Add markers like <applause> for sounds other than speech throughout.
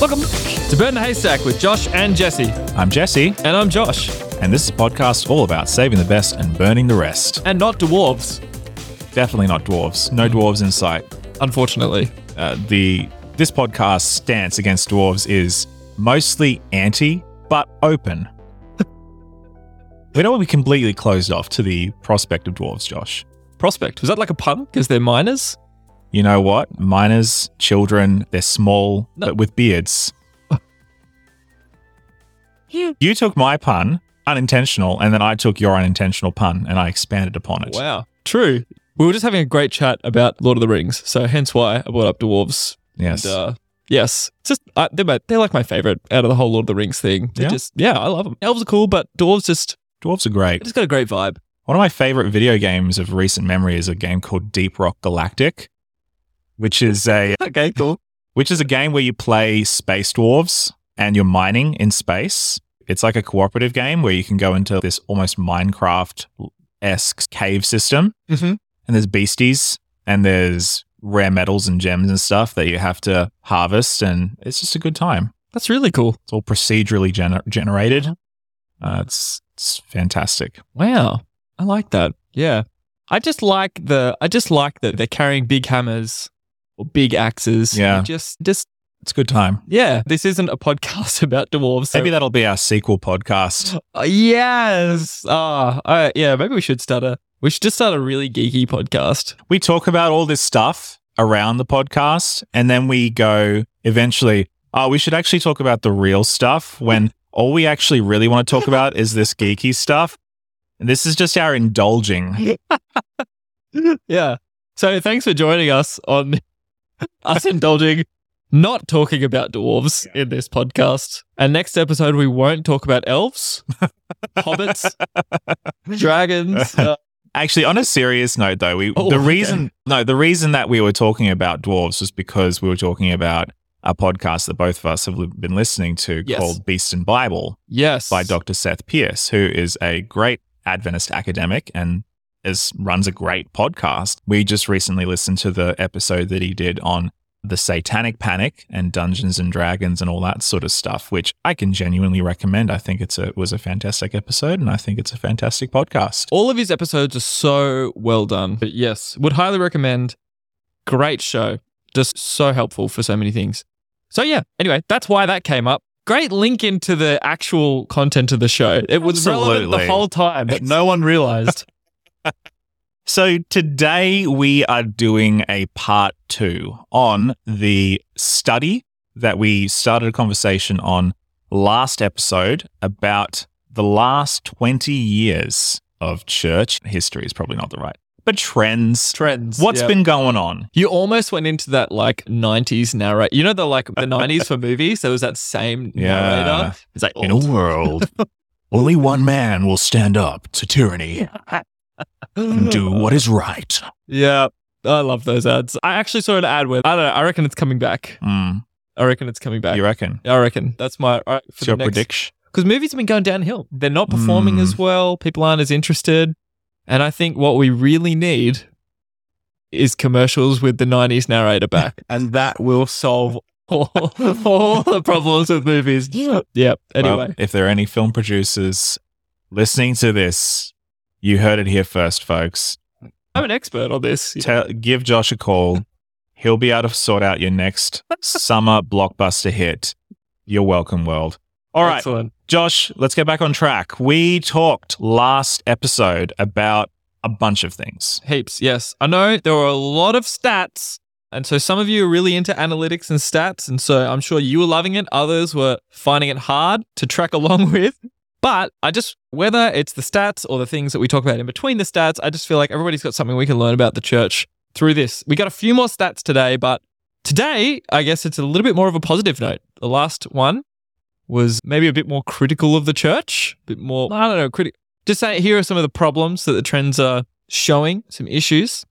Welcome to Burn the Haystack with Josh and Jesse. I'm Jesse, And I'm Josh. and this is a podcast all about saving the best and burning the rest. And not dwarves, Definitely not dwarves. No dwarves in sight. Unfortunately. Uh, the this podcast stance against dwarves is mostly anti, but open. <laughs> we don't want to be completely closed off to the prospect of dwarves, Josh. Prospect. Was that like a pun? Because they're miners? You know what? Miners, children, they're small, No. but with beards. <laughs> you took my pun, unintentional, and then I took your unintentional pun and I expanded upon it. Wow. True. We were just having a great chat about Lord of the Rings, so hence why I brought up dwarves. Yes. And, uh, yes. Just, uh, they're, my, they're like my favorite out of the whole Lord of the Rings thing. They're Yeah? just, yeah, I love them. Elves are cool, but dwarves just, Dwarves are great. It's got a great vibe. One of my favorite video games of recent memory is a game called Deep Rock Galactic, which is a <laughs> Okay, cool. which is a game where you play space dwarves and you're mining in space. It's like a cooperative game where you can go into this almost Minecraft esque cave system, Mm-hmm. And there's beasties and there's rare metals and gems and stuff that you have to harvest, and it's just a good time. That's really cool. It's all procedurally gener- generated. Uh, it's it's fantastic. Wow. I like that. Yeah. I just like the I just like that they're carrying big hammers or big axes. Yeah. Just just It's a good time. yeah, this isn't a podcast <laughs> about dwarves. So, Maybe that'll be our sequel podcast. Uh, yes. Ah, yeah, maybe we should start a we should just start a really geeky podcast. we talk about all this stuff around the podcast and then we go eventually oh we should actually talk about the real stuff when all we actually really want to talk <laughs> about is this geeky stuff and this is just our indulging <laughs> yeah. So thanks for joining us on us indulging not talking about dwarves in this podcast. And next episode we won't talk about elves, <laughs> hobbits, dragons. <laughs> uh, actually on a serious note though we Oh, the okay. reason no the reason that we were talking about dwarves was because we were talking about a podcast that both of us have been listening to Yes. called beast and bible yes. by Dr. Seth Pierce, who is a great Adventist academic and is runs a great podcast. We just recently listened to the episode that he did on the Satanic Panic and Dungeons and Dragons and all that sort of stuff, which I can genuinely recommend. I think it's a it was a fantastic episode, and I think it's a fantastic podcast. All of his episodes are so well done. But yes, would highly recommend. Great show. Just so helpful for so many things. So yeah, anyway, that's why that came up. Great link into the actual content of the show. It was relevant the whole time, but no one realized. <laughs> So today we are doing a part two on the study that we started a conversation on last episode about the last 20 years of church history is probably not the right, but trends. Trends. What's Yep. been going on? You almost went into that like 90s narrate. You know the like the <laughs> 90s for movies? There was that same Yeah. narrator. It's like In a oh. world, <laughs> only one man will stand up to tyranny and do what is right. Yeah. I love those ads. I actually saw an ad with I don't know, I reckon it's coming back. Mm, I reckon it's coming back. you reckon? I reckon. That's my right, for your next prediction? because movies have been going downhill. They're not performing Mm. as well. People aren't as interested. And I think what we really need is commercials with the 90s narrator back. <laughs> and that will solve <laughs> all, all the problems with movies. Yep. Anyway. Well, if there are any film producers listening to this, you heard it here first, folks. I'm an expert on this. <laughs> Tell, give Josh a call. He'll be able to sort out your next <laughs> summer blockbuster hit. You're welcome, world. All right, Excellent. Josh, let's get back on track. We talked last episode about a bunch of things. Heaps. Yes. I know there were a lot of stats. And so some of you are really into analytics and stats. And so I'm sure you were loving it. Others were finding it hard to track <laughs> along with. But I just, whether it's the stats or the things that we talk about in between the stats, I just feel like everybody's got something we can learn about the church through this. We got a few more stats today, but today, I guess it's a little bit more of a positive note. The last one was maybe a bit more critical of the church, a bit more, I don't know, critical. Just say, here are some of the problems that the trends are showing, some issues.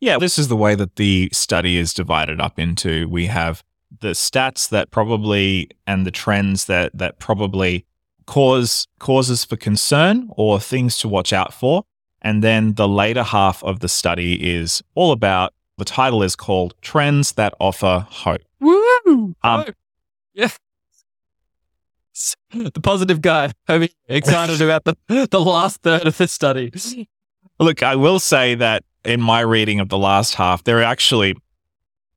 Yeah, this is the way that the study is divided up into. We have the stats that probably and the trends that that probably cause causes for concern or things to watch out for. And then the later half of the study is all about the title is called Trends That Offer Hope. Woo! Um, yeah. <laughs> The positive guy. I'm excited about the, the last third of this study. Look, I will say that in my reading of the last half, there are actually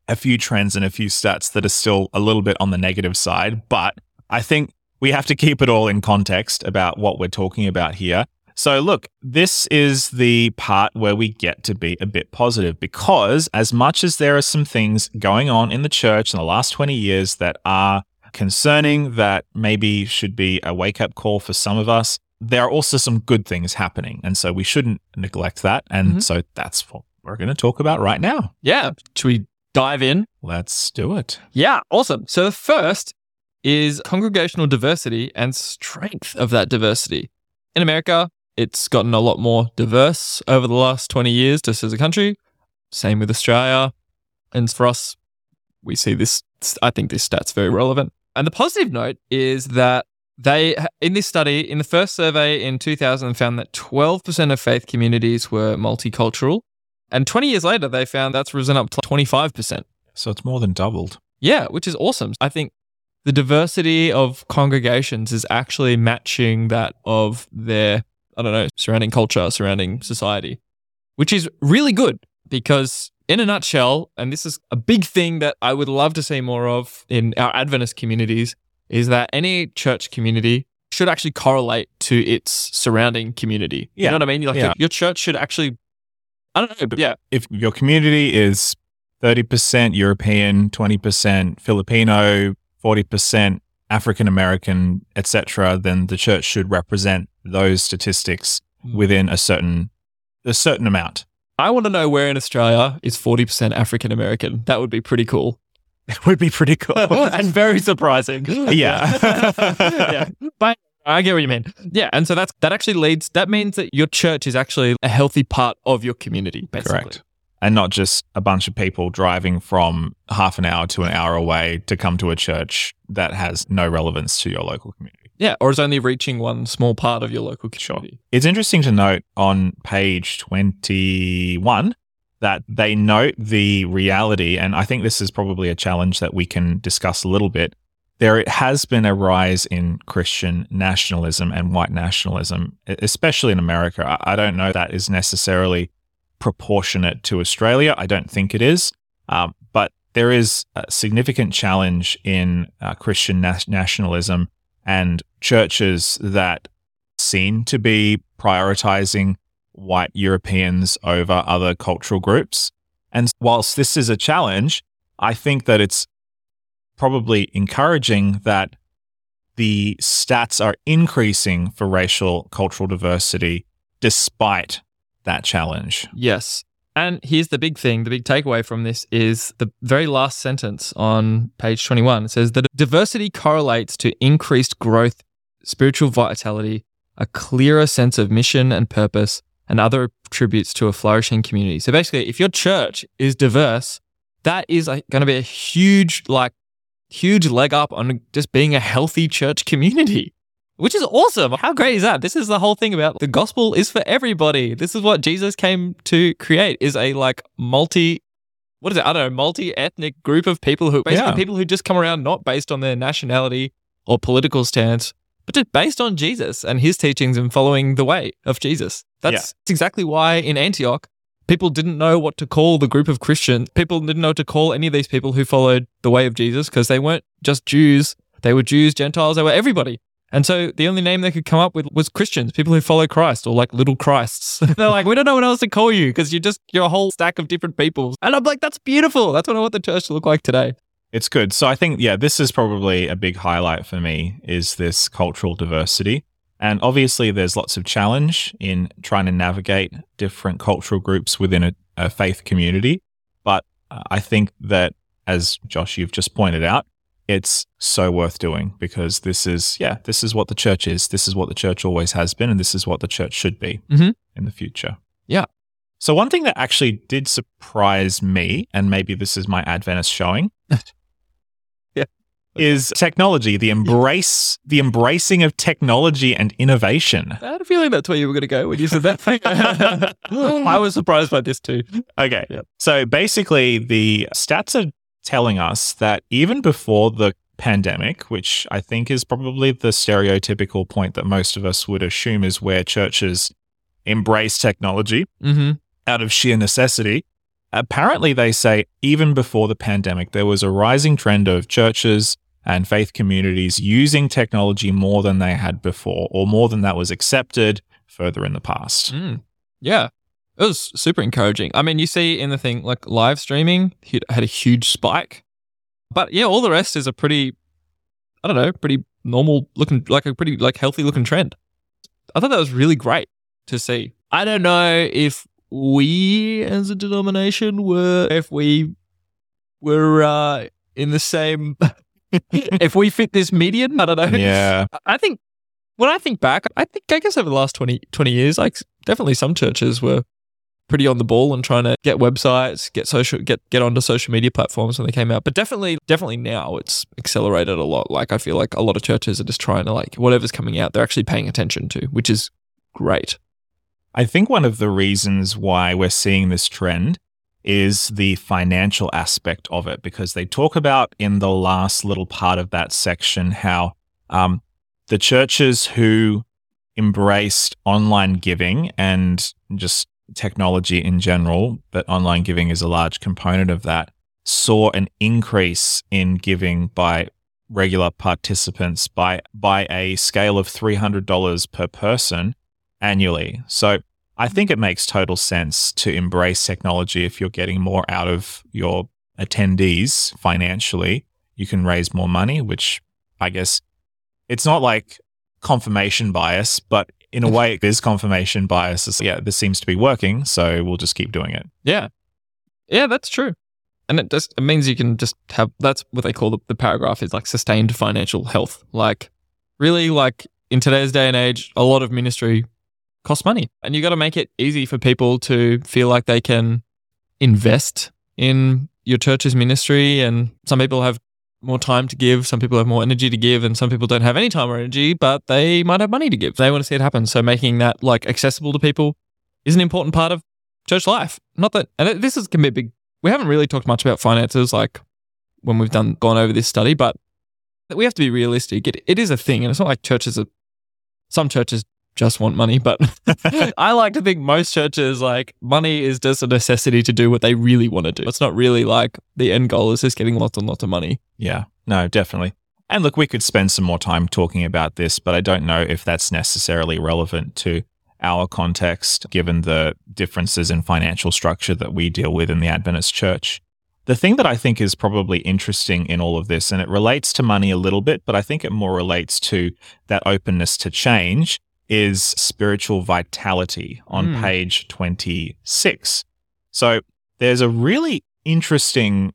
a few trends and a few stats that are still a little bit on the negative side, but I think we have to keep it all in context about what we're talking about here. So, look, this is the part where we get to be a bit positive because, as much as there are some things going on in the church in the last 20 years that are concerning, that maybe should be a wake up call for some of us, there are also some good things happening. And so we shouldn't neglect that. And Mhm. so that's what we're going to talk about right now. Yeah. Should we dive in? Let's do it. Yeah, awesome. So the first is congregational diversity and strength of that diversity. In America, it's gotten a lot more diverse over the last 20 years just as a country. Same with Australia. And for us, we see this, I think this stat's very relevant. And the positive note is that they, in this study, in the first survey in 2000, found that 12% of faith communities were multicultural. And 20 years later, they found that's risen up to 25%. So it's more than doubled. Yeah, which is awesome. I think the diversity of congregations is actually matching that of their, I don't know, surrounding culture, surrounding society, which is really good because, in a nutshell, and this is a big thing that I would love to see more of in our Adventist communities, is that any church community should actually correlate to its surrounding community. You Yeah. know what I mean? Like Yeah. your, your church should actually, I don't know, but yeah, If your community is 30% European, 20% Filipino, 40% African American, etc., then the church should represent those statistics hmm. within a certain a certain amount. I want to know where in Australia is 40% African American. That would be pretty cool. <laughs> It would be pretty cool. <laughs> and very surprising. <laughs> Yeah. yeah. But I get what you mean. Yeah. And so that's that actually leads that means that your church is actually a healthy part of your community, basically. Correct. And not just a bunch of people driving from half an hour to an hour away to come to a church that has no relevance to your local community. Yeah. Or is only reaching one small part of your local community. It's interesting to note on page 21 that they note the reality, and I think this is probably a challenge that we can discuss a little bit. There has been a rise in Christian nationalism and white nationalism, especially in America. I don't know that is necessarily proportionate to Australia. I don't think it is. Um, but there is a significant challenge in uh, Christian nas- nationalism and churches that seem to be prioritizing white Europeans over other cultural groups. And whilst this is a challenge, I think that it's probably encouraging that the stats are increasing for racial cultural diversity despite that challenge. Yes. And here's the big thing the big takeaway from this is the very last sentence on page 21. It says that diversity correlates to increased growth, spiritual vitality, a clearer sense of mission and purpose, and other attributes to a flourishing community. So basically, if your church is diverse, that is going to be a huge, like, huge leg up on just being a healthy church community which is awesome. How great is that? This is the whole thing about the gospel is for everybody. This is what Jesus came to create is a like multi what is it? I don't know, multi-ethnic group of people who basically Yeah. people who just come around not based on their nationality or political stance, but just based on Jesus and his teachings and following the way of Jesus. That's, Yeah. that's exactly why in Antioch people didn't know what to call the group of Christians. People didn't know what to call any of these people who followed the way of Jesus because they weren't just Jews. They were Jews, Gentiles, they were everybody. And so the only name they could come up with was Christians, people who follow Christ or like little Christs. <laughs> They're like, we don't know what else to call you because you're just, you're a whole stack of different people. And I'm like, that's beautiful. That's what I want the church to look like today. It's good. So I think, yeah, this is probably a big highlight for me is this cultural diversity. And obviously, there's lots of challenge in trying to navigate different cultural groups within a, a faith community. But uh, I think that, as Josh, you've just pointed out, it's so worth doing because this is, yeah, this is what the church is. This is what the church always has been, and this is what the church should be Mhm. in the future. Yeah. So, one thing that actually did surprise me, and maybe this is my Adventist showing, <laughs> Yeah. is technology, the embrace, the embracing of technology and innovation. I had a feeling that's where you were going to go when you said that thing. <laughs> <laughs> I was surprised by this too. Okay. Yep. So basically, the stats are telling us that even before the pandemic, which I think is probably the stereotypical point that most of us would assume is where churches embrace technology Mm-hmm. out of sheer necessity. Apparently, they say even before the pandemic, there was a rising trend of churches and faith communities using technology more than they had before, or more than that was accepted further in the past. Mm. Yeah. It was super encouraging. I mean, you see in the thing like live streaming had a huge spike. But yeah, all the rest is a pretty I don't know, pretty normal looking like a pretty like healthy looking trend. I thought that was really great to see. I don't know if we as a denomination were if we were uh in the same <laughs> if we fit this median, I don't know. Yeah. <laughs> I think when I think back, I think I guess over the last 20, 20 years, like definitely some churches were pretty on the ball and trying to get websites, get social, get get onto social media platforms when they came out. But definitely, definitely now it's accelerated a lot. Like I feel like a lot of churches are just trying to like whatever's coming out, they're actually paying attention to, which is great. I think one of the reasons why we're seeing this trend is the financial aspect of it, because they talk about in the last little part of that section how um, the churches who embraced online giving and just technology in general, but online giving is a large component of that, saw an increase in giving by regular participants by by a scale of $300 per person annually. So I think it makes total sense to embrace technology if you're getting more out of your attendees financially. You can raise more money, which I guess it's not like confirmation bias, but in a way is confirmation bias. It's, yeah, this seems to be working, so we'll just keep doing it. Yeah, yeah, that's true. And it just it means you can just have that's what they call the, the paragraph is like sustained financial health. Like really, like in today's day and age, a lot of ministry costs money, and you got to make it easy for people to feel like they can invest in your church's ministry. And some people have more time to give, some people have more energy to give, and some people don't have any time or energy, but they might have money to give. They want to see it happen. So making that like accessible to people is an important part of church life. Not that, and this is can be a big. We haven't really talked much about finances, like when we've done gone over this study, but we have to be realistic. It, it is a thing, and it's not like churches are. Some churches just want money, but <laughs> I like to think most churches like money is just a necessity to do what they really want to do. It's not really like the end goal is just getting lots and lots of money. Yeah, no, definitely. And look, we could spend some more time talking about this, but I don't know if that's necessarily relevant to our context, given the differences in financial structure that we deal with in the Adventist church. The thing that I think is probably interesting in all of this, and it relates to money a little bit, but I think it more relates to that openness to change, is spiritual vitality on Hmm. page 26. So there's a really interesting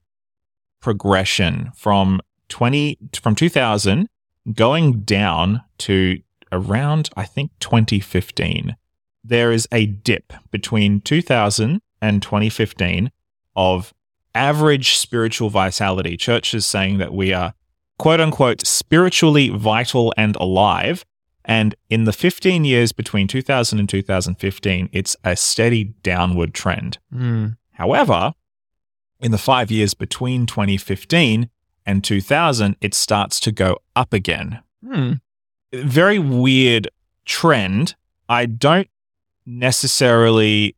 progression from 20 from 2000 going down to around I think 2015 there is a dip between 2000 and 2015 of average spiritual vitality churches saying that we are quote unquote spiritually vital and alive and in the 15 years between 2000 and 2015 it's a steady downward trend However, in the five years between 2015 and 2000, it starts to go up again. Hmm. Very weird trend. I don't necessarily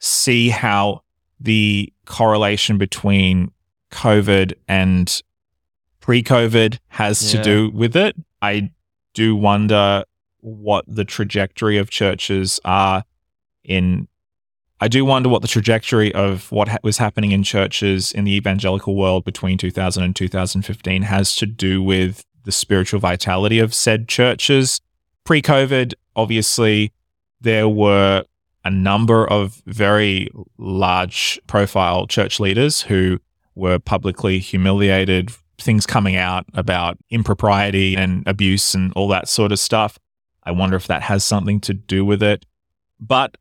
see how the correlation between COVID and pre COVID has to do with it. I do wonder what the trajectory of churches are in I do wonder what the trajectory of what ha- was happening in churches in the evangelical world between 2000 and 2015 has to do with the spiritual vitality of said churches. Pre COVID, obviously, there were a number of very large profile church leaders who were publicly humiliated, things coming out about impropriety and abuse and all that sort of stuff. I wonder if that has something to do with it. But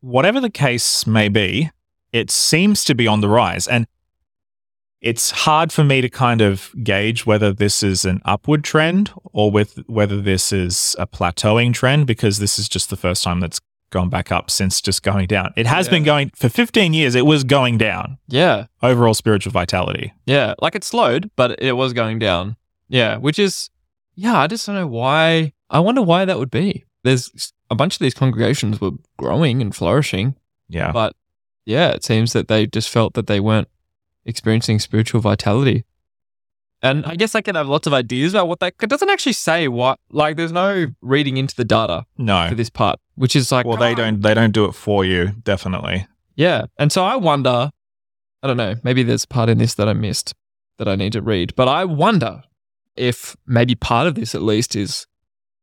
whatever the case may be, it seems to be on the rise. And it's hard for me to kind of gauge whether this is an upward trend or with whether this is a plateauing trend because this is just the first time that's gone back up since just going down. It has Yeah. been going for 15 years, it was going down. Yeah. Overall spiritual vitality. Yeah. Like it slowed, but it was going down. Yeah. Which is, yeah, I just don't know why. I wonder why that would be. There's a bunch of these congregations were growing and flourishing, Yeah. but yeah, it seems that they just felt that they weren't experiencing spiritual vitality. And I guess I can have lots of ideas about what that it doesn't actually say what like there's no reading into the data no. for this part, which is like Well, they on. don't they don't do it for you, definitely. Yeah. And so I wonder, I don't know, maybe there's part in this that I missed that I need to read, but I wonder if maybe part of this at least is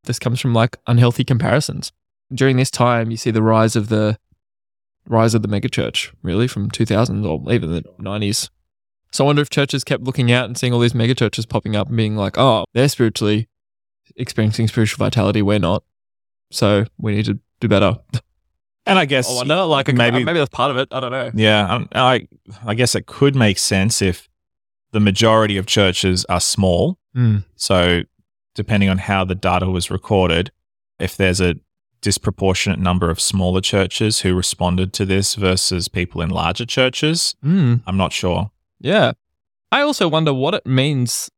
this comes from like unhealthy comparisons. During this time, you see the rise of the rise of the megachurch, really, from 2000s or even the 90s. So I wonder if churches kept looking out and seeing all these megachurches popping up and being like, oh, they're spiritually experiencing spiritual vitality, we're not. So we need to do better. And I guess I wonder, like, maybe- maybe maybe that's part of it. I don't know. Yeah, um, I I guess it could make sense if the majority of churches are small. Mm. So depending on how the data was recorded, if there's a disproportionate number of smaller churches who responded to this versus people in larger churches, Mm. I'm not sure. Yeah. I also wonder what it means,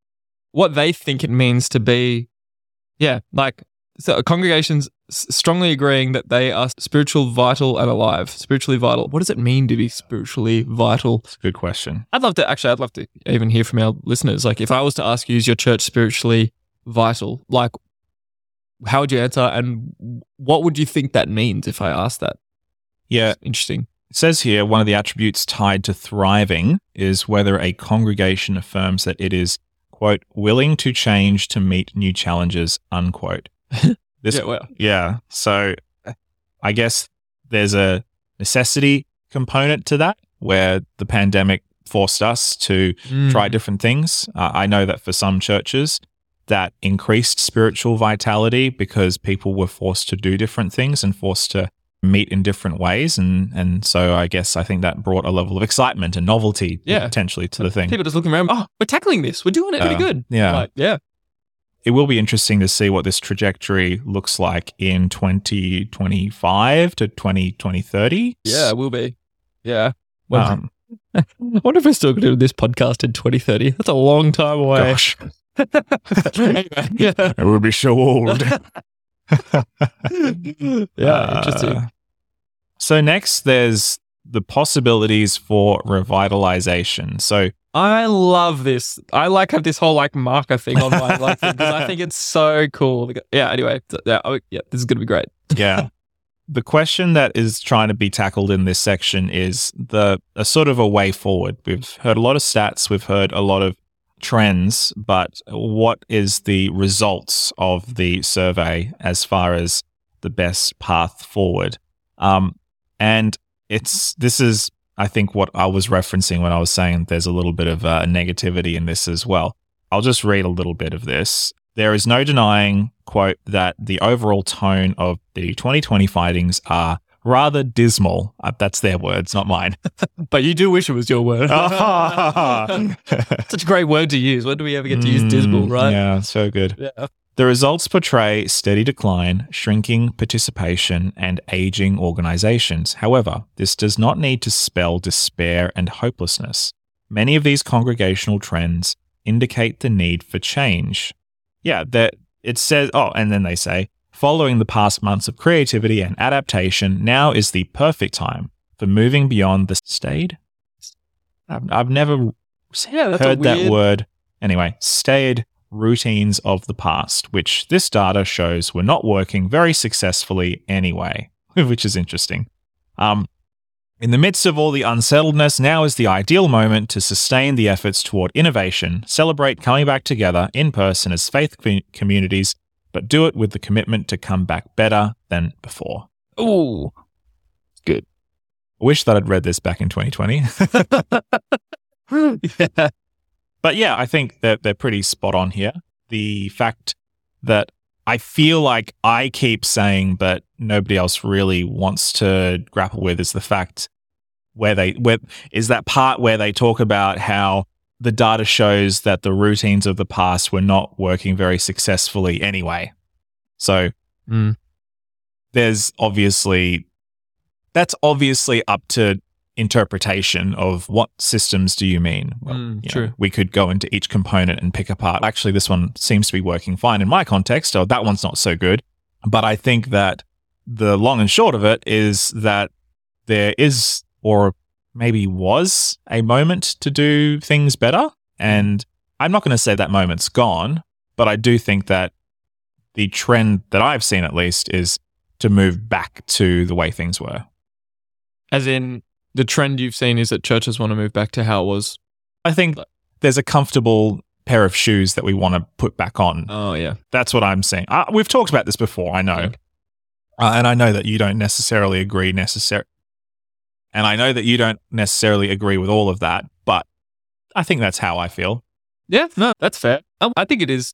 what they think it means to be, yeah, like so congregations strongly agreeing that they are spiritual, vital, and alive. Spiritually vital. What does it mean to be spiritually vital? It's a good question. I'd love to actually. I'd love to even hear from our listeners. Like, if I was to ask you, is your church spiritually vital? Like, how would you answer, and what would you think that means if I asked that? Yeah, Interesting. It says here one of the attributes tied to thriving is whether a congregation affirms that it is, quote, willing to change to meet new challenges, unquote. <laughs> This, yeah. Well. yeah. So I guess there's a necessity component to that where the pandemic forced us to Mm. try different things. Uh, I know that for some churches, that increased spiritual vitality because people were forced to do different things and forced to meet in different ways. And, and so I guess I think that brought a level of excitement and novelty Yeah. potentially to the thing. People just looking around. Oh, we're tackling this. We're doing it pretty Uh, good. yeah. Like, yeah. It will be interesting to see what this trajectory looks like in 2025 to 20, 2030. Yeah, it will be. Yeah. Well, Um, I <laughs> wonder if we're still going to do this podcast in 2030. That's a long time away. gosh, <laughs> anyway, yeah. <laughs> it will be so old. <laughs> yeah, interesting. Uh, So next, there's the possibilities for revitalization. So I love this. I like have this whole like marker thing on my like because <laughs> I think it's so cool. Yeah. Anyway, yeah, oh, yeah. This is gonna be great. yeah, <laughs> the question that is trying to be tackled in this section is the a sort of a way forward. We've heard a lot of stats, we've heard a lot of trends, but what is the results of the survey as far as the best path forward? Um, and it's this is I think what I was referencing when I was saying there's a little bit of uh, negativity in this as well. I'll just read a little bit of this. There is no denying, quote, that the overall tone of the 2020 findings are rather dismal. Uh, that's their words, not mine. <laughs> But you do wish it was your word. <laughs> <laughs> Such a great word to use. When do we ever get to use dismal, Mm, right? Yeah, so good. Yeah. The results portray steady decline, shrinking participation, and aging organizations. However, this does not need to spell despair and hopelessness. Many of these congregational trends indicate the need for change. Yeah, that it says, oh, and then they say, following the past months of creativity and adaptation, now is the perfect time for moving beyond the staid. I've, I've never Yeah, heard that word. Anyway, staid routines of the past, which this data shows were not working very successfully anyway, <laughs> which is interesting. Um, in the midst of all the unsettledness, now is the ideal moment to sustain the efforts toward innovation, celebrate coming back together in person as faith communities, but do it with the commitment to come back better than before. Ooh. Good. I wish that I'd read this back in 2020. <laughs> <laughs> yeah. But yeah, I think that they're pretty spot on here. The fact that I feel like I keep saying, but nobody else really wants to grapple with is the fact where they where is that part where they talk about how the data shows that the routines of the past were not working very successfully anyway. So Mm. there's obviously that's obviously up to interpretation of what systems do you mean. Mm, you know, true. we could go into each component and pick apart. Actually, this one seems to be working fine in my context, or that one's not so good. But I think that the long and short of it is that there is, or maybe was, a moment to do things better. And I'm not going to say that moment's gone, but I do think that the trend that I've seen at least is to move back to the way things were. As in, the trend you've seen is that churches want to move back to how it was. I think there's a comfortable pair of shoes that we want to put back on. Oh, yeah. That's what I'm saying. Uh, we've talked about this before, I know. Uh, and I know that you don't necessarily agree necessar- and I know that you don't necessarily agree with all of that, but I think that's how I feel. Yeah, no, that's fair. Um, I think it is.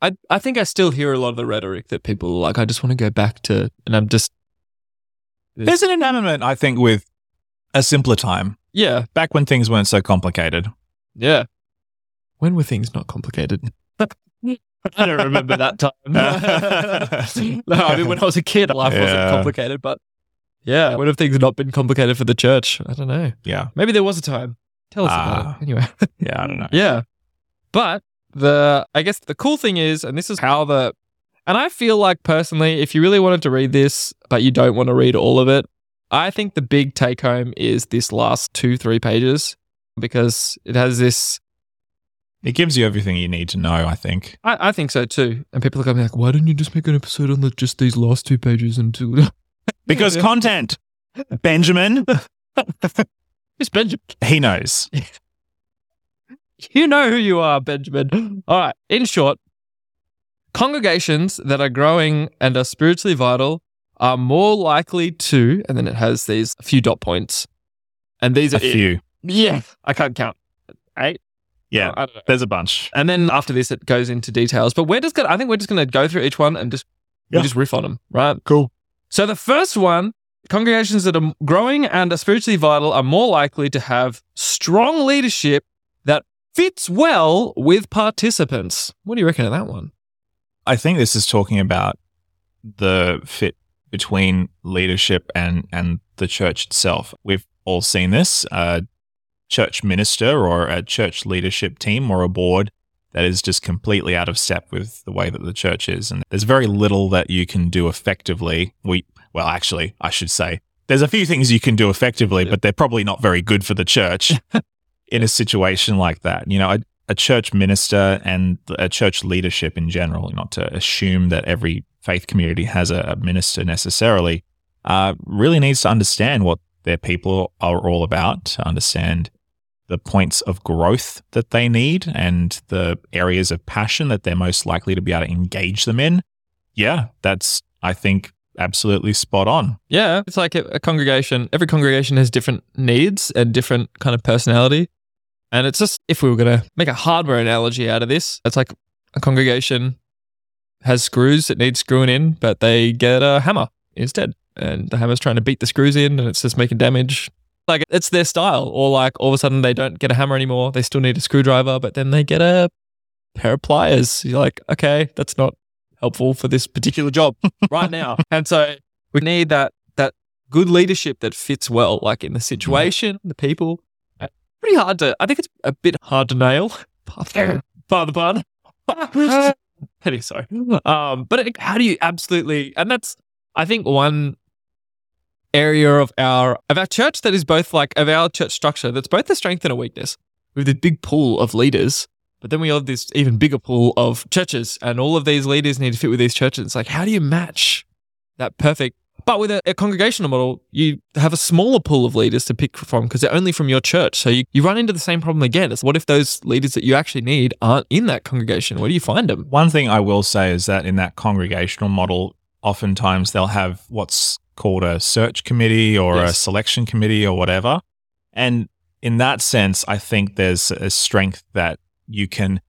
I I think I still hear a lot of the rhetoric that people are like, I just want to go back to, and I'm just, There's an enamorment, I think, with a simpler time, yeah, back when things weren't so complicated. yeah. When were things not complicated? <laughs> I don't remember that time. <laughs> no, I mean, when I was a kid, life wasn't complicated, but yeah, when have things had not been complicated for the church? I don't know. Yeah. Maybe there was a time. Tell us Ah. about it. Anyway. <laughs> Yeah, I don't know. Yeah. But the I guess the cool thing is, and this is how the and I feel like personally, if you really wanted to read this, but you don't want to read all of it, I think the big take home is this last two, three pages because it has this It gives you everything you need to know, I think. I, I think so too. And people are going to be like, why didn't you just make an episode on the, just these last two pages and two <laughs> Because content, Benjamin, <laughs> It's Benjamin. he knows. You know who you are, Benjamin. All right. In short, congregations that are growing and are spiritually vital are more likely to, and then it has these few dot points. And these are A few. Yeah, I can't count. Eight? Yeah, oh, know. there's a bunch. And then after this, it goes into details. But we're just gonna, I think we're just gonna go through each one and just Yeah. we just riff on them, right? Cool. So the first one, congregations that are growing and are spiritually vital are more likely to have strong leadership that fits well with participants. What do you reckon of that one? I think this is talking about the fit between leadership and and the church itself. We've all seen this. A church minister or a church leadership team or a board that is just completely out of step with the way that the church is, and there's very little that you can do effectively. We well, actually, I should say there's a few things you can do effectively, Yeah. but they're probably not very good for the church <laughs> in a situation like that. You know, a, a church minister and a church leadership in general, not to assume that every faith community has a, a minister necessarily, uh, really needs to understand what their people are all about, to understand the points of growth that they need and the areas of passion that they're most likely to be able to engage them in. Yeah, that's, I think, absolutely spot on. Yeah, it's like a, congregation. Every congregation has different needs and different kind of personality. And it's just if we were going to make a hardware analogy out of this, it's like a congregation has screws that need screwing in, but they get a hammer instead. And the hammer's trying to beat the screws in and it's just making damage. Like it's their style. Or like all of a sudden they don't get a hammer anymore. They still need a screwdriver, but then they get a pair of pliers. You're like, okay, that's not helpful for this particular job <laughs> right now. and so we need that that good leadership that fits well, like in the situation, the people. Pretty hard to. I think it's a bit hard to nail. <laughs> Pardon the pun. <laughs> Anyway, sorry. Um, but how do you absolutely? And that's I think one area of our of our church that is both like of our church structure that's both a strength and a weakness. We have this big pool of leaders, but then we have this even bigger pool of churches, and all of these leaders need to fit with these churches. It's like, how do you match that perfect? But with a, a congregational model, you have a smaller pool of leaders to pick from because they're only from your church. So you, you run into the same problem again. It's what if those leaders that you actually need aren't in that congregation? Where do you find them? One thing I will say is that in that congregational model, oftentimes they'll have what's called a search committee or a selection committee or whatever. And in that sense, I think there's a strength that you can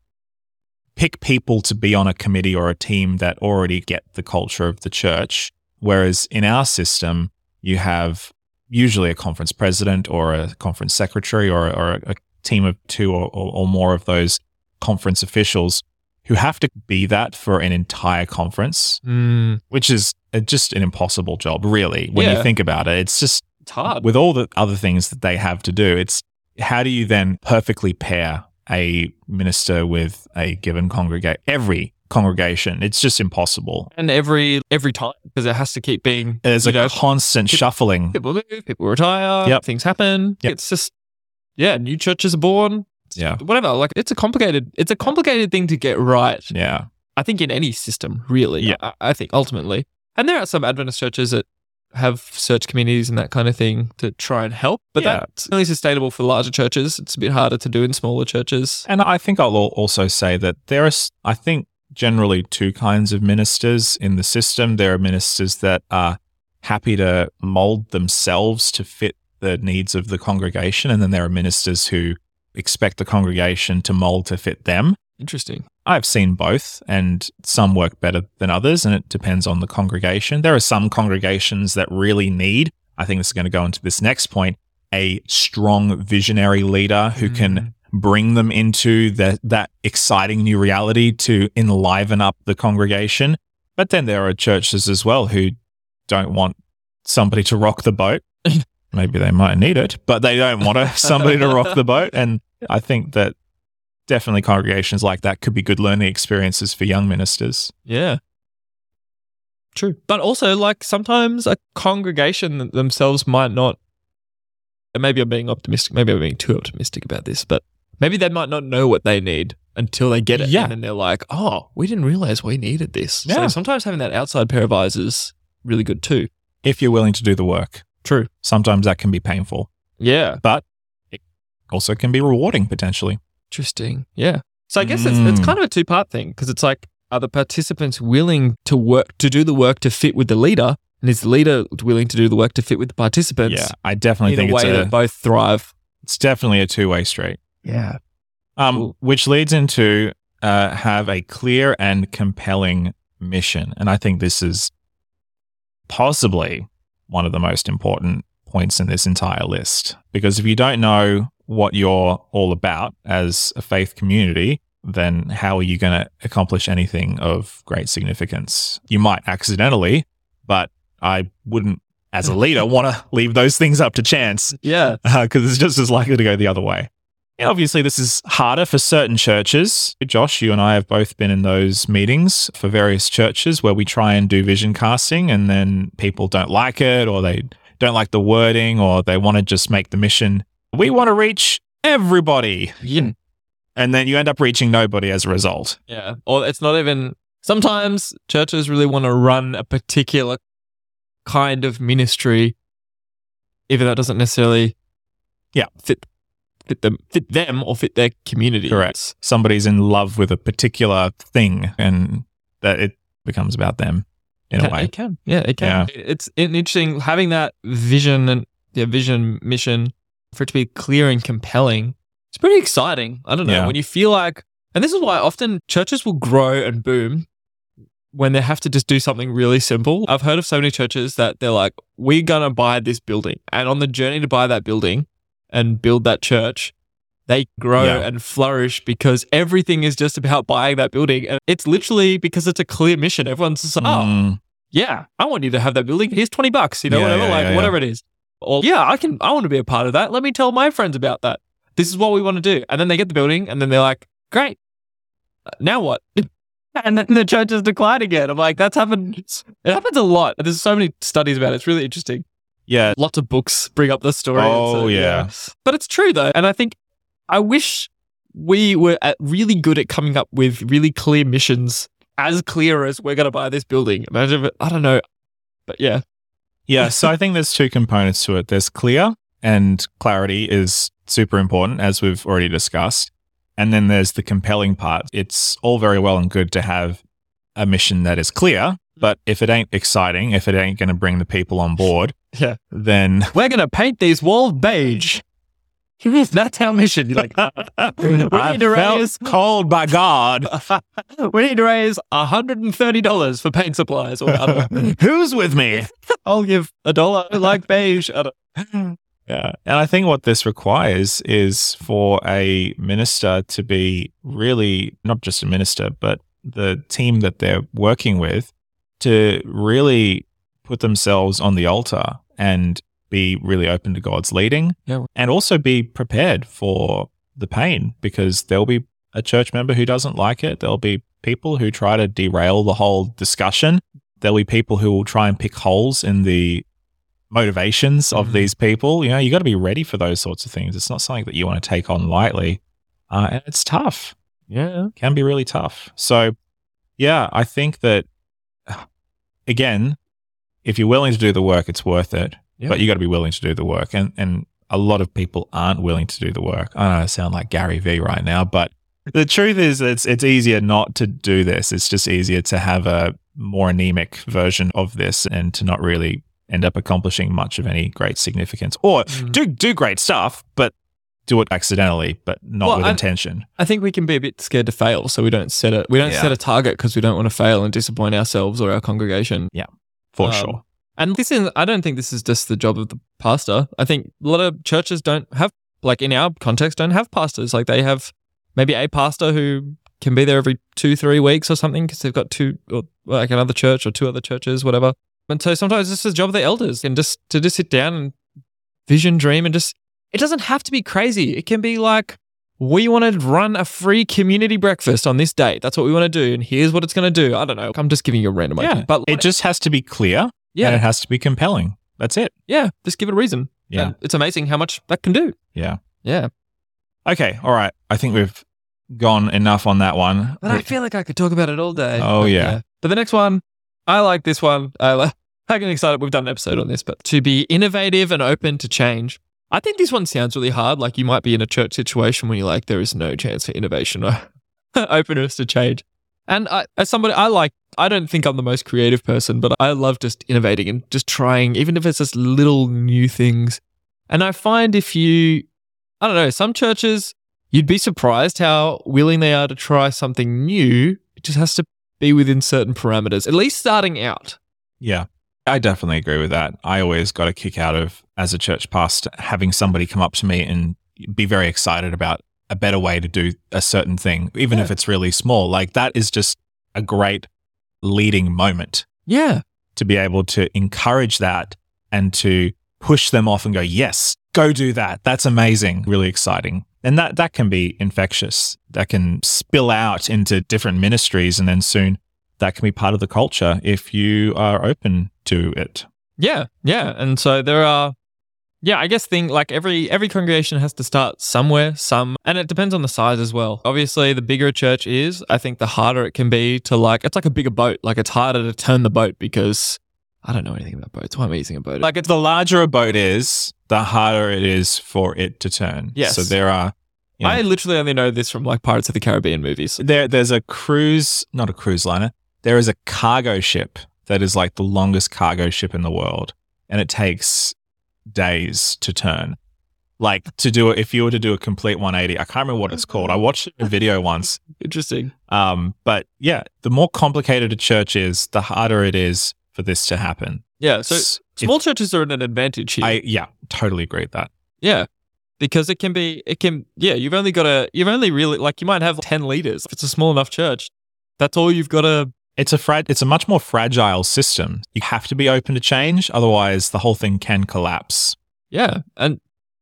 pick people to be on a committee or a team that already get the culture of the church. Whereas in our system, you have usually a conference president or a conference secretary or, or a, team of two or, or, or more of those conference officials who have to be that for an entire conference, Mm, which is just an impossible job, really. When you think about it, it's just it's hard. with all the other things that they have to do, it's how do you then perfectly pair a minister with a given congregation, every congregation? It's just impossible. and every every time because it has to keep being There's a know, constant people- shuffling. people move, people retire, Yep. things happen. Yep. It's just yeah, new churches are born. Yeah. Whatever. Like it's a complicated it's a complicated thing to get right. Yeah. I think in any system, really. Yeah. I, I think ultimately. And there are some Adventist churches that have search communities and that kind of thing to try and help. But Yeah. that's only sustainable for larger churches. It's a bit harder to do in smaller churches. And I think I'll also say that there are, I think, generally two kinds of ministers in the system. There are ministers that are happy to mold themselves to fit the needs of the congregation. And then there are ministers who expect the congregation to mold to fit them. Interesting. I've seen both, and some work better than others, and it depends on the congregation. There are some congregations that really need, I think this is going to go into this next point, a strong visionary leader who can Mm. bring them into the, that exciting new reality to enliven up the congregation. But then there are churches as well who don't want somebody to rock the boat. <laughs> Maybe they might need it, but they don't want somebody to rock the boat. And <laughs> I think that definitely congregations like that could be good learning experiences for young ministers. Yeah. True. But also, like, sometimes a congregation themselves might not. And maybe I'm being optimistic. Maybe I'm being too optimistic about this, but maybe they might not know what they need until they get it. Yeah. And then they're like, oh, we didn't realize we needed this. Yeah. So Yeah. sometimes having that outside pair of eyes is really good too. If you're willing to do the work, True. sometimes that can be painful, Yeah. but it also can be rewarding potentially. Interesting. Yeah. So I guess it's, it's Mm. kind of a two part thing because it's like, are the participants willing to work to do the work to fit with the leader, and is the leader willing to do the work to fit with the participants? Yeah, I definitely in think a it's way a, that both thrive. it's definitely a two way street. Yeah. Um, Cool. which leads into uh, have a clear and compelling mission, and I think this is possibly one of the most important points in this entire list because if you don't know what you're all about as a faith community, then how are you going to accomplish anything of great significance? You might accidentally, but I wouldn't, as a leader, <laughs> want to leave those things up to chance Yeah. <laughs> because it's just as likely to go the other way. And obviously, this is harder for certain churches. Josh, you and I have both been in those meetings for various churches where we try and do vision casting, and then people don't like it, or they don't like the wording, or they want to just make the mission. We want to reach everybody. Yeah. And then you end up reaching nobody as a result. Yeah. Or it's not even sometimes churches really want to run a particular kind of ministry, even though it doesn't necessarily Yeah. fit fit them fit them or fit their community. Correct. Somebody's in love with a particular thing, and that it becomes about them in It a way. It can. Yeah, it can. It's interesting having that vision and yeah, vision mission for it to be clear and compelling. It's pretty exciting. I don't know. Yeah. When you feel like and this is why often churches will grow and boom when they have to just do something really simple. I've heard of so many churches that they're like, we're going to buy this building. And on the journey to buy that building and build that church, they grow Yeah. and flourish because everything is just about buying that building. And it's literally because it's a clear mission. Everyone's just like, oh, Mm, yeah, I want you to have that building. Here's 20 bucks, you know, Yeah, whatever, yeah, like whatever it is. Or yeah, I can, I want to be a part of that. Let me tell my friends about that. This is what we want to do. And then they get the building and then they're like, great. Now what? <laughs> and then the church has declined again. I'm like, that's happened. It happens a lot. There's so many studies about it. It's really interesting. yeah. Lots of books bring up the story. Oh, yeah. But it's true though. And I think I wish we were at really good at coming up with really clear missions, as clear as we're going to buy this building. Imagine, if- I don't know. But yeah. Yeah. So I think there's two components to it. There's clear, and clarity is super important, as we've already discussed. And then there's the compelling part. It's all very well and good to have a mission that is clear, but if it ain't exciting, if it ain't going to bring the people on board, <laughs> Yeah. then We're going to paint these walls beige. That's our mission. You're like, ah, ah, ah. I need to felt raise- called by God. <laughs> we need to raise $130 for paint supplies. Or, <laughs> I. Who's with me? I'll give a dollar like beige. I <gasps> Yeah. And I think what this requires is for a minister to be really not just a minister, but the team that they're working with to really put themselves on the altar and be really open to God's leading Yeah. and also be prepared for the pain because there'll be a church member who doesn't like it. There'll be people who try to derail the whole discussion. There'll be people who will try and pick holes in the motivations of Mhm. these people. You know, you got to be ready for those sorts of things. It's not something that you want to take on lightly. Uh, and it's tough, Yeah. can be really tough. So, yeah, I think that, <sighs> again, if you're willing to do the work, it's worth it. Yeah. But you got to be willing to do the work. And, and a lot of people aren't willing to do the work. I know I sound like Gary Vee right now, but the truth is it's it's easier not to do this. It's just easier to have a more anemic version of this and to not really end up accomplishing much of any great significance. Or Mm. do do great stuff, but do it accidentally, but not Well, with I- intention. I think we can be a bit scared to fail, so we don't set it. We don't Yeah. set a target because we don't want to fail and disappoint ourselves or our congregation. Yeah, for Um, sure. And this is, I don't think this is just the job of the pastor. I think a lot of churches don't have, like in our context, don't have pastors. Like they have maybe a pastor who can be there every two, three weeks or something because they've got two, or like another church or two other churches, whatever. And so sometimes this is the job of the elders and just to just sit down and vision, dream, and just, it doesn't have to be crazy. It can be like, we want to run a free community breakfast on this date. That's what we want to do. And here's what it's going to do. I don't know. I'm just giving you a random Yeah, idea. But it just has to be clear yeah, and it has to be compelling. That's it. yeah, just give it a reason. Yeah. And it's amazing how much that can do. Yeah. Yeah. Okay. All right. I think we've gone enough on that one. But I feel like I could talk about it all day. Oh, But, yeah. But the next one, I like this one. I, li- <laughs> I get excited. We've done an episode on this, but to be innovative and open to change. I think this one sounds really hard. Like you might be in a church situation where you're like, there is no chance for innovation or <laughs> openness to change. And I, as somebody, I like, I don't think I'm the most creative person, but I love just innovating and just trying, even if it's just little new things. And I find if you, I don't know, some churches, you'd be surprised how willing they are to try something new. It just has to be within certain parameters, at least starting out. Yeah, I definitely agree with that. I always got a kick out of, as a church pastor, having somebody come up to me and be very excited about a better way to do a certain thing, even if it's really small. Like that is just a great leading moment Yeah. to be able to encourage that and to push them off and go, yes, go do that. That's amazing. Really exciting. And that, that can be infectious. That can spill out into different ministries. And then soon that can be part of the culture if you are open to it. Yeah. Yeah. And so there are, yeah, I guess thing like every every congregation has to start somewhere, some, and it depends on the size as well. Obviously, the bigger a church is, I think the harder it can be to like. It's like a bigger boat. Like it's harder to turn the boat because I don't know anything about boats. Why am I using a boat? Like it's the larger a boat is, the harder it is for it to turn. Yes. So there are, you know, I literally only know this from like Pirates of the Caribbean movies. there there's a cruise, not a cruise liner. There is a cargo ship that is like the longest cargo ship in the world, and it takes days to turn. Like to do it, if you were to do a complete 180, I can't remember what it's called. I watched a video once. Interesting. Um, but yeah, the more complicated a church is, the harder it is for this to happen. Yeah. So if- small churches are at an advantage here. I yeah, totally agree with that. Yeah. Because it can be, it can, yeah, you've only got to, you've only really, like, you might have 10 leaders. If it's a small enough church, that's all you've got to, It's a fra- it's a much more fragile system. You have to be open to change, otherwise the whole thing can collapse. yeah. And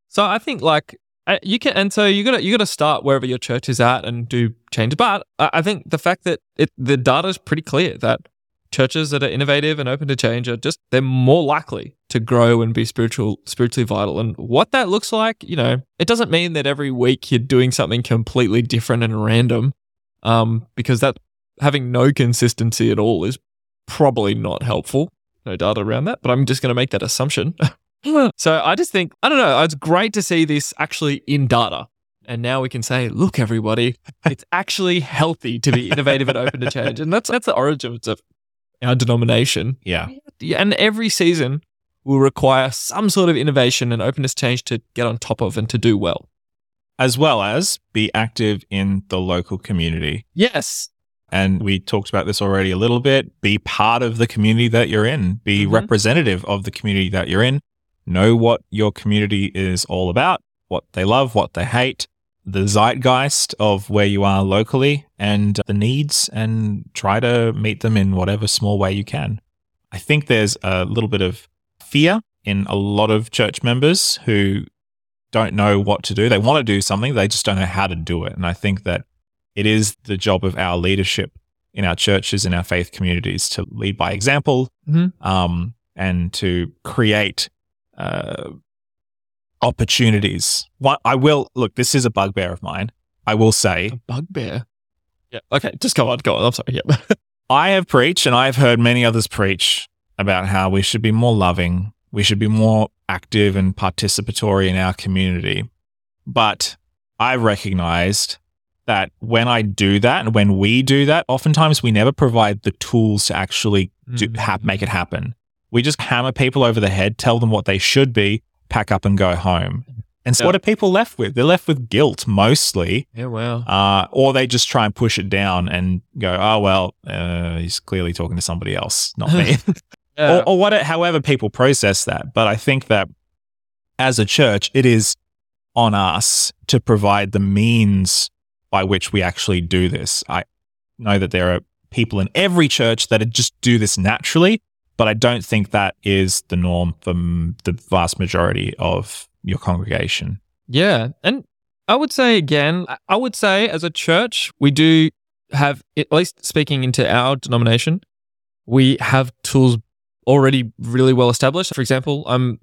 so I think, like, uh, you can, and so you got to, you got to start wherever your church is at and do change. But I I think the fact that it, the data is pretty clear that churches that are innovative and open to change are just, they're more likely to grow and be spiritual, spiritually vital. And what that looks like, you know, it doesn't mean that every week you're doing something completely different and random. Um, because that having no consistency at all is probably not helpful. No data around that, but I'm just going to make that assumption. <laughs> so I just think, I don't know, it's great to see this actually in data. And now we can say, look, everybody, <laughs> it's actually healthy to be innovative and open to change. And that's that's the origins of our denomination. Yeah. Yeah, And every season, will require some sort of innovation and openness change to get on top of and to do well. As well as be active in the local community. Yes. And we talked about this already a little bit. Be part of the community that you're in, be Mhm. representative of the community that you're in. Know what your community is all about, what they love, what they hate, the zeitgeist of where you are locally, and the needs, and try to meet them in whatever small way you can. I think there's a little bit of fear in a lot of church members who don't know what to do. They want to do something, they just don't know how to do it. And I think that it is the job of our leadership in our churches, in our faith communities, to lead by example Mhm. um, and to create uh, opportunities. What I will look, this is a bugbear of mine. I will say, A bugbear. Yeah. Okay. Just go on. Go on. I'm sorry. Yeah. <laughs> I have preached and I've heard many others preach about how we should be more loving, we should be more active and participatory in our community. But I recognized that when I do that and when we do that, oftentimes we never provide the tools to actually do, Mm. ha- make it happen. We just hammer people over the head, tell them what they should be, pack up and go home. And so Yeah. what are people left with? They're left with guilt mostly yeah. Wow. uh, or they just try and push it down and go, oh well, uh, he's clearly talking to somebody else, not me, <laughs> Yeah. or, or what, however people process that. But I think that as a church, it is on us to provide the means by which we actually do this. I know that there are people in every church that just do this naturally, but I don't think that is the norm for the vast majority of your congregation. Yeah. And I would say again, I- would say as a church, we do have, at least speaking into our denomination, we have tools already really well established. For example, I'm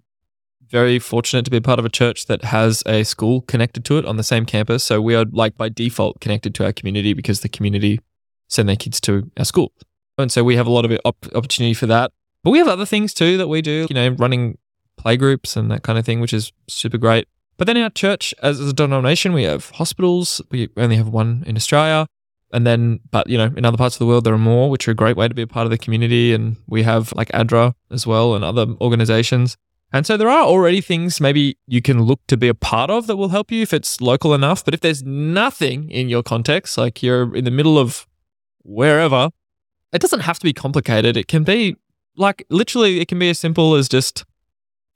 very fortunate to be part of a church that has a school connected to it on the same campus. So we are like by default connected to our community because the community send their kids to our school. And so we have a lot of op- opportunity for that. But we have other things too that we do, you know, running playgroups and that kind of thing, which is super great. But then our church, as a denomination, we have hospitals. We only have one in Australia. And then, but you know, in other parts of the world, there are more, which are a great way to be a part of the community. And we have like ADRA as well and other organizations. And so there are already things maybe you can look to be a part of that will help you if it's local enough. But if there's nothing in your context, like you're in the middle of wherever, it doesn't have to be complicated. It can be like literally, it can be as simple as just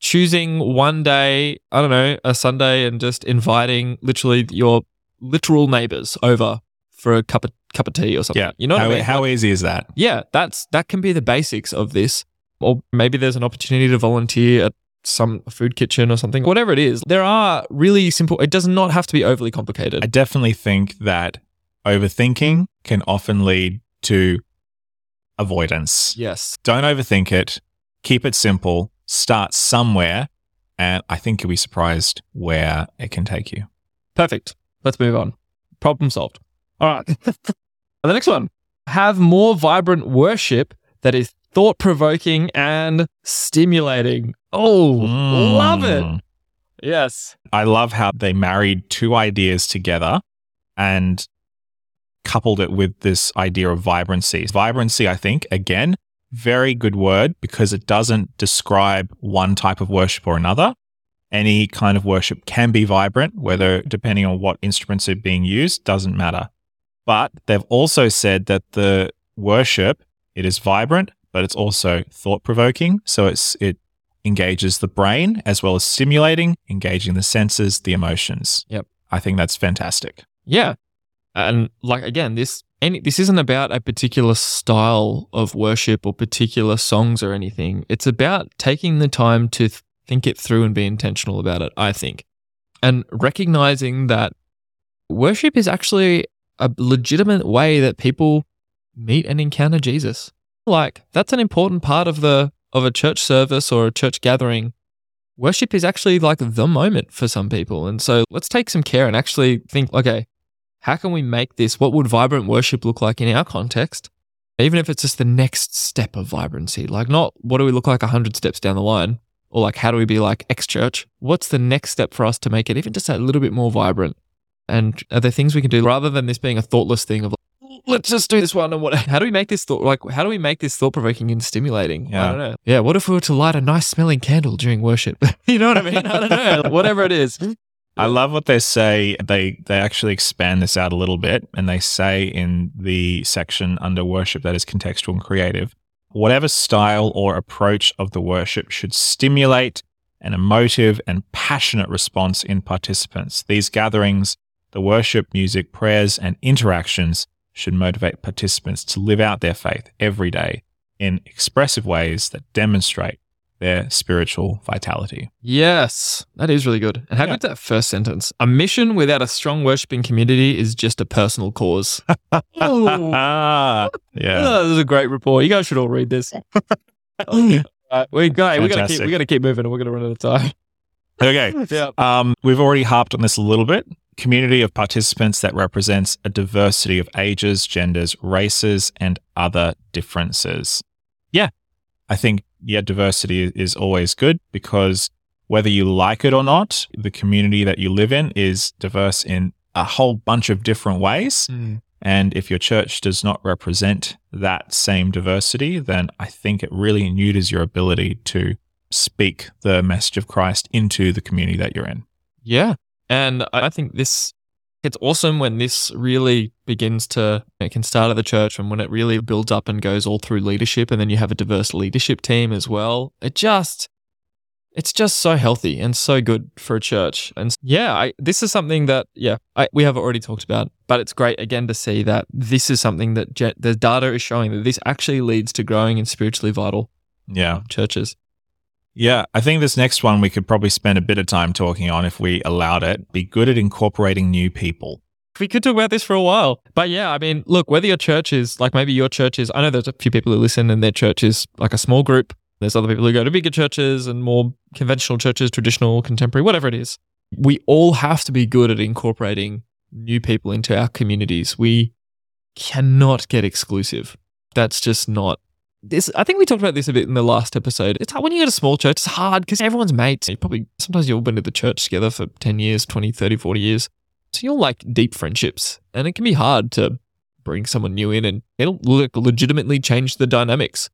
choosing one day, I don't know, a Sunday and just inviting literally your literal neighbors over for a cup of cup of tea or something. Yeah. You know what how, I mean? how easy is that? yeah, that's that can be the basics of this. Or maybe there's an opportunity to volunteer at some food kitchen or something. Whatever it is, there are really simple. It does not have to be overly complicated. I definitely think that overthinking can often lead to avoidance. yes. Don't overthink it. Keep it simple. Start somewhere. And I think you'll be surprised where it can take you. Perfect. Let's move on. Problem solved. All right. <laughs> the next one have more vibrant worship that is thought provoking and stimulating. Oh, love it. Mm. Yes. I love how they married two ideas together and coupled it with this idea of vibrancy. Vibrancy, I think, again, very good word because it doesn't describe one type of worship or another. Any kind of worship can be vibrant, whether depending on what instruments are being used, doesn't matter. But they've also said that the worship, it is vibrant, but it's also thought provoking. So it's it engages the brain as well as stimulating, engaging the senses, the emotions. Yep. I think that's fantastic. Yeah. And like again, this any this isn't about a particular style of worship or particular songs or anything. It's about taking the time to th- think it through and be intentional about it, I think. And recognizing that worship is actually a legitimate way that people meet and encounter Jesus. Like that's an important part of the of a church service or a church gathering. Worship is actually like the moment for some people. And so let's take some care and actually think, okay, how can we make this? What would vibrant worship look like in our context? Even if it's just the next step of vibrancy, like not what do we look like 100 steps down the line, or like how do we be like X church? What's the next step for us to make it even just a little bit more vibrant? And are there things we can do rather than this being a thoughtless thing of let's just do this one. And what? How do we make this thought? Like, how do we make this thought provoking and stimulating? I don't know. Yeah. What if we were to light a nice smelling candle during worship? <laughs> you know what I mean? I don't know. <laughs> Whatever it is. I love what they say. They they actually expand this out a little bit, and they say in the section under worship that is contextual and creative, whatever style or approach of the worship should stimulate an emotive and passionate response in participants. These gatherings, the worship, music, prayers, and interactions should motivate participants to live out their faith every day in expressive ways that demonstrate their spiritual vitality. Yes, that is really good. And how Yeah. good's that first sentence? A mission without a strong worshiping community is just a personal cause. <laughs> oh, Ah, yeah. Oh, this is a great report. You guys should all read this. <laughs> Right, we got we got to keep we got to keep moving. and We're going to run out of time. Okay. <laughs> Yeah. Um, we've already harped on this a little bit. Community of participants that represents a diversity of ages, genders, races, and other differences. Yeah. I think, yeah, diversity is always good because whether you like it or not, the community that you live in is diverse in a whole bunch of different ways. Hmm. And if your church does not represent that same diversity, then I think it really neuters your ability to speak the message of Christ into the community that you're in. Yeah. And I think this, it's awesome when this really begins to, it can start at the church and when it really builds up and goes all through leadership. And then you have a diverse leadership team as well. It just, it's just so healthy and so good for a church. And yeah, I, this is something that, yeah, I, we have already talked about, but it's great again to see that this is something that ge- the data is showing that this actually leads to growing and spiritually vital Yeah. churches. Yeah. I think this next one we could probably spend a bit of time talking on if we allowed it. Be good at incorporating new people. we could talk about this for a while. But yeah, I mean, look, whether your church is like maybe your church is, I know there's a few people who listen and their church is like a small group. There's other people who go to bigger churches and more conventional churches, traditional, contemporary, whatever it is. We all have to be good at incorporating new people into our communities. We cannot get exclusive. That's just not. This, I think we talked about this a bit in the last episode. It's hard when you go to small church, it's hard because everyone's mates. You probably, sometimes you've all been to the church together for 10 years, 20, 30, 40 years. So you'll like deep friendships, and it can be hard to bring someone new in, and it'll le- legitimately change the dynamics.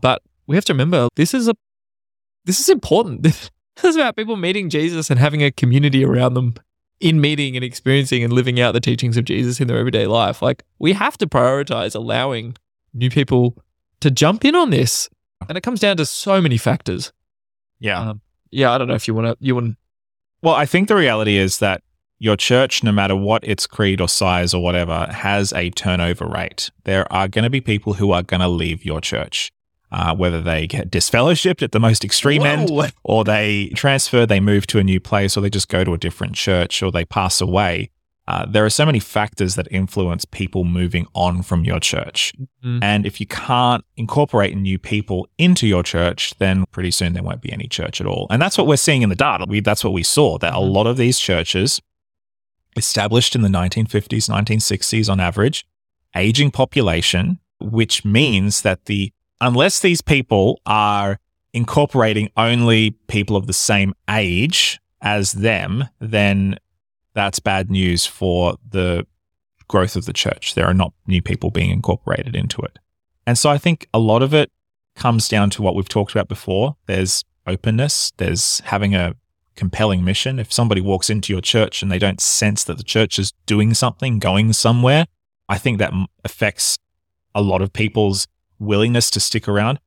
But we have to remember this is a this is important. <laughs> this is about people meeting Jesus and having a community around them in meeting and experiencing and living out the teachings of Jesus in their everyday life. Like we have to prioritize allowing new people to jump in on this, and it comes down to so many factors. Yeah. Um, yeah, I don't know if you want to you want Well, I think the reality is that your church, no matter what its creed or size or whatever, has a turnover rate. There are going to be people who are going to leave your church, uh, whether they get disfellowshipped at the most extreme end, or they transfer, they move to a new place, or they just go to a different church, or they pass away. Uh, there are so many factors that influence people moving on from your church. Mhm. And if you can't incorporate new people into your church, then pretty soon there won't be any church at all. And that's what we're seeing in the data. We, that's what we saw that a Mhm. lot of these churches, established in the 1950s, 1960s on average, aging population, which means that the unless these people are incorporating only people of the same age as them, then that's bad news for the growth of the church. There are not new people being incorporated into it. And so I think a lot of it comes down to what we've talked about before. There's openness, there's having a compelling mission. If somebody walks into your church and they don't sense that the church is doing something, going somewhere, I think that affects a lot of people's willingness to stick around.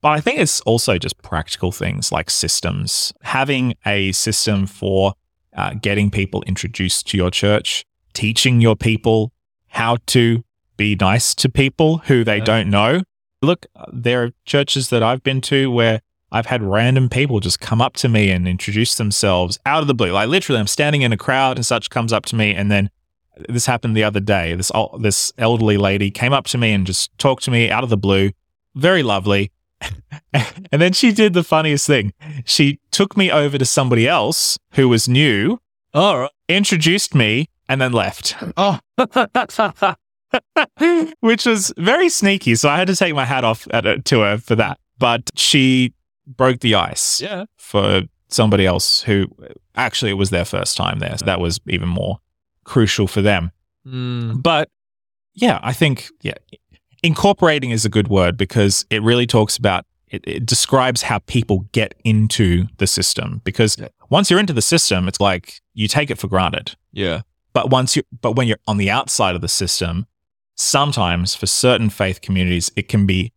But I think it's also just practical things like systems. Having a system for uh, getting people introduced to your church, teaching your people how to be nice to people who they Yeah. don't know. Look, there are churches that I've been to where I've had random people just come up to me and introduce themselves out of the blue. Like literally, I'm standing in a crowd and such comes up to me, and then this happened the other day. This this elderly lady came up to me and just talked to me out of the blue, very lovely. And then she did the funniest thing. She took me over to somebody else who was new, right. introduced me, and then left, Oh, <laughs> which was very sneaky. So I had to take my hat off at to her for that. But she broke the ice yeah. for somebody else who actually it was their first time there. So that was even more crucial for them. Mm. But yeah, I think yeah, incorporating is a good word because it really talks about it, it describes how people get into the system. Because Yeah. once you're into the system, it's like you take it for granted. Yeah. But once you, but when you're on the outside of the system, sometimes for certain faith communities, it can be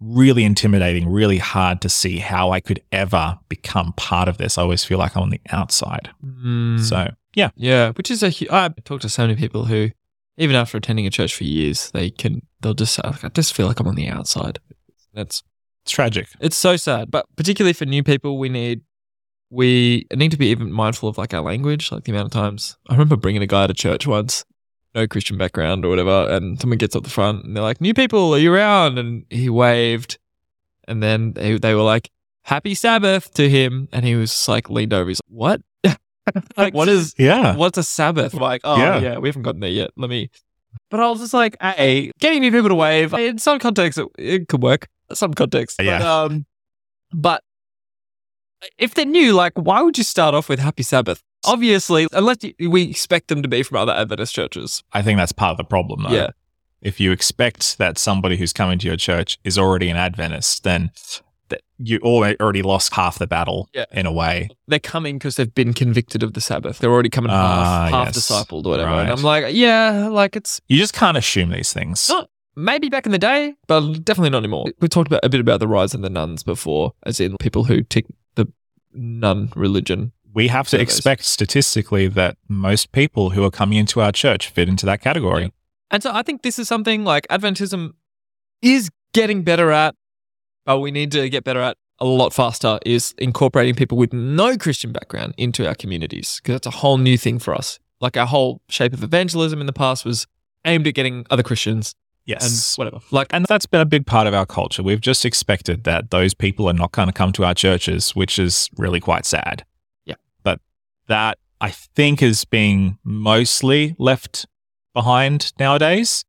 really intimidating, really hard to see how I could ever become part of this. I always feel like I'm on the outside. Mm. So yeah, Yeah, which is a. hu- I talked to so many people who, even after attending a church for years, they can they'll just say, "I just feel like I'm on the outside." That's it's tragic. it's so sad, but particularly for new people, we need we need to be even mindful of like our language, like the amount of times. I remember bringing a guy to church once, no Christian background or whatever, and someone gets up the front and they're like, "New people, are you around?" And he waved, and then they they were like, "Happy Sabbath" to him, and he was like leaned over. He's like, "What? <laughs> like what is?" Yeah. What's a Sabbath? Like, oh Yeah. yeah. we haven't gotten there yet. Let me. But I was just like, hey, getting new people to wave in some contexts it, it could work. Some contexts, Yeah. But, um, but if they're new, like, why would you start off with Happy Sabbath? Obviously, unless you, we expect them to be from other Adventist churches. I think that's part of the problem, though. Yeah. If you expect that somebody who's coming to your church is already an Adventist, then that you already lost half the battle Yeah. in a way. They're coming because they've been convicted of the Sabbath. They're already coming Ah, half, half yes. discipled or whatever. And I'm like, yeah, like it's You just can't assume these things. Not maybe back in the day, but definitely not anymore. We talked about a bit about the rise of the nones before, as in people who tick the none religion. we have to Surveys. expect statistically that most people who are coming into our church fit into that category. Yeah. And so I think this is something like Adventism is getting better at, but we need to get better at a lot faster is incorporating people with no Christian background into our communities because that's a whole new thing for us. Like our whole shape of evangelism in the past was aimed at getting other Christians Yes. and whatever. Like and that's been a big part of our culture. We've just expected that those people are not going to come to our churches, which is really quite sad. Yeah. But that I think is being mostly left behind nowadays.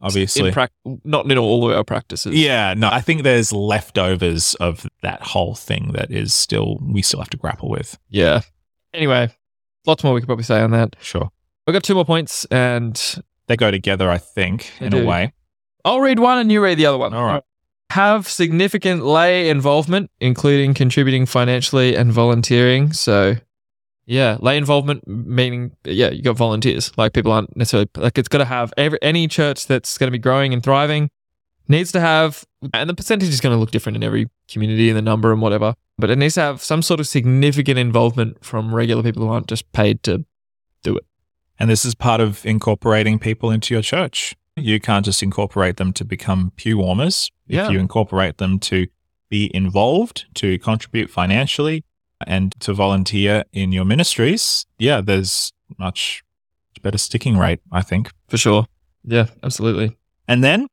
Obviously. in prac- not in all of our practices. yeah, no, I think there's leftovers of that whole thing that is still, we still have to grapple with. Yeah. Anyway, lots more we could probably say on that. Sure. We've got two more points, and They go together, I think, in do. a way. I'll read one and you read the other one. All right. Have significant lay involvement, including contributing financially and volunteering. So, yeah, lay involvement meaning, yeah, you got volunteers. Like people aren't necessarily like it's got to have every any church that's going to be growing and thriving needs to have, and the percentage is going to look different in every community and the number and whatever. But it needs to have some sort of significant involvement from regular people who aren't just paid to do it. And this is part of incorporating people into your church. You can't just incorporate them to become pew warmers. Yeah. If you incorporate them to be involved, to contribute financially, and to volunteer in your ministries, yeah, there's much better sticking rate, I think. for sure. Yeah, absolutely. And then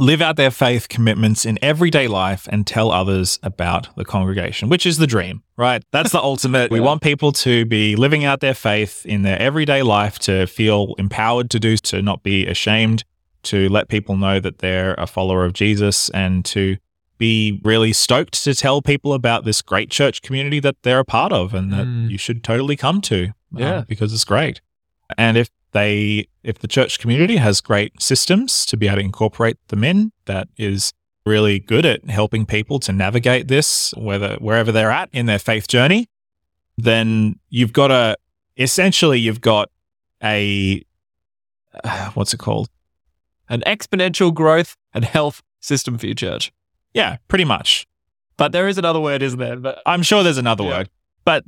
live out their faith commitments in everyday life and tell others about the congregation, which is the dream, right? That's the <laughs> ultimate. We Yeah. want people to be living out their faith in their everyday life, to feel empowered to do, to not be ashamed, to let people know that they're a follower of Jesus, and to be really stoked to tell people about this great church community that they're a part of and that Mm. you should totally come to uh, Yeah. because it's great. And if they if the church community has great systems to be able to incorporate them in that is really good at helping people to navigate this whether wherever they're at in their faith journey then you've got a essentially you've got a uh, <sighs> what's it called An exponential growth and health system for your church. Yeah pretty much But there is another word, isn't there? But i'm sure there's another Yeah. word but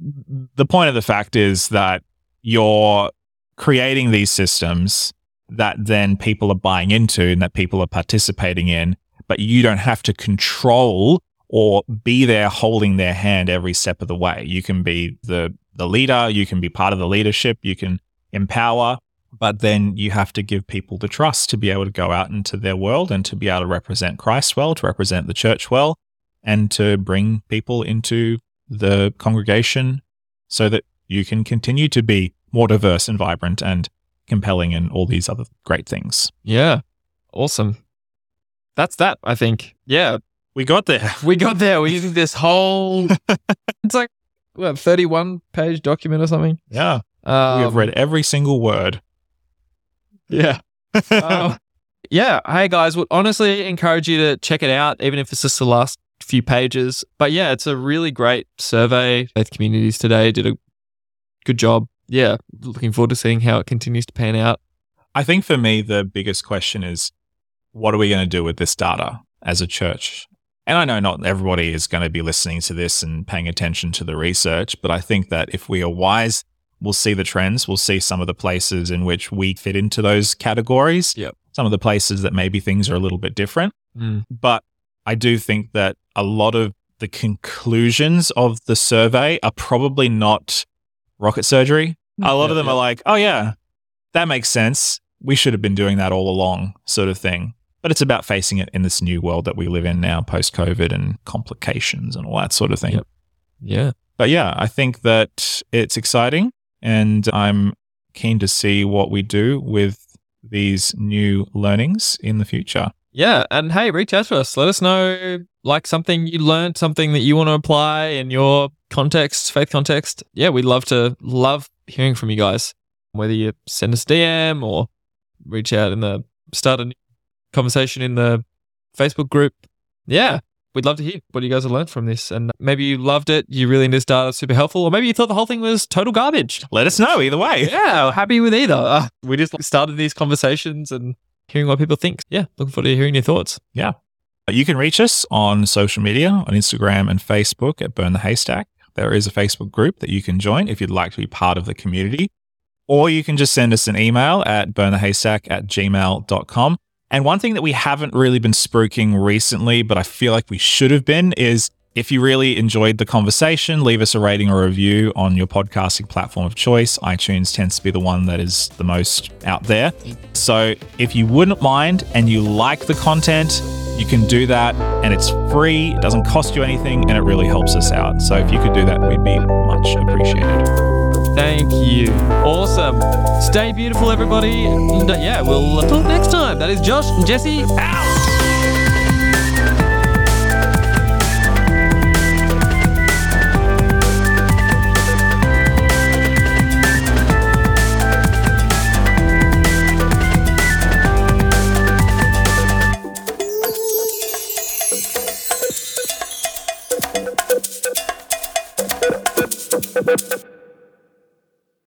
the point of the fact is that you're creating these systems that then people are buying into and that people are participating in, but you don't have to control or be there holding their hand every step of the way. You can be the the leader, you can be part of the leadership, you can empower, but then you have to give people the trust to be able to go out into their world and to be able to represent Christ well, to represent the church well, and to bring people into the congregation so that you can continue to be more diverse and vibrant and compelling and all these other great things. yeah, awesome. That's that, I think. Yeah, We got there. <laughs> we got there. We're using this whole. <laughs> it's like what, thirty-one page document or something. Yeah. Um, we have read every single word. Yeah. Um, <laughs> yeah, hey guys, would honestly encourage you to check it out, even if it's just the last few pages. But yeah, it's a really great survey. Faith Communities Today did a good job. Yeah, looking forward to seeing how it continues to pan out. I think for me, the biggest question is what are we going to do with this data as a church? And I know not everybody is going to be listening to this and paying attention to the research, but I think that if we are wise, we'll see the trends. We'll see some of the places in which we fit into those categories. Yep. Some of the places that maybe things are a little bit different. Mm. But I do think that a lot of the conclusions of the survey are probably not rocket surgery. A lot Yeah, of them yeah. are like, oh, yeah, that makes sense. We should have been doing that all along, sort of thing. But it's about facing it in this new world that we live in now, post COVID and complications and all that sort of thing. Yep. Yeah. But yeah, I think that it's exciting and I'm keen to see what we do with these new learnings in the future. Yeah. And hey, reach out to us. Let us know like something you learned, something that you want to apply in your context, faith context. Yeah, we'd love to love hearing from you guys. Whether you send us DM or reach out in the start a conversation in the Facebook group. Yeah. We'd love to hear what you guys have learned from this. And maybe you loved it, you really in this data super helpful, or maybe you thought the whole thing was total garbage. Let us know either way. Yeah, happy with either. <laughs> Uh, we just started these conversations and hearing what people think. Yeah, looking forward to hearing your thoughts. Yeah. You can reach us on social media on Instagram and Facebook at Burn the Haystack. There is a Facebook group that you can join if you'd like to be part of the community. Or you can just send us an email at burnthehaystack at gmail.com. And one thing that we haven't really been spruiking recently, but I feel like we should have been, is if you really enjoyed the conversation, leave us a rating or review on your podcasting platform of choice. iTunes tends to be the one that is the most out there. So if you wouldn't mind and you like the content, you can do that and it's free, it doesn't cost you anything, and it really helps us out. So if you could do that, we'd be much appreciated. Thank you. Awesome. Stay beautiful, everybody. And uh, yeah, we'll talk next time. That is Josh and Jesse out. Thank.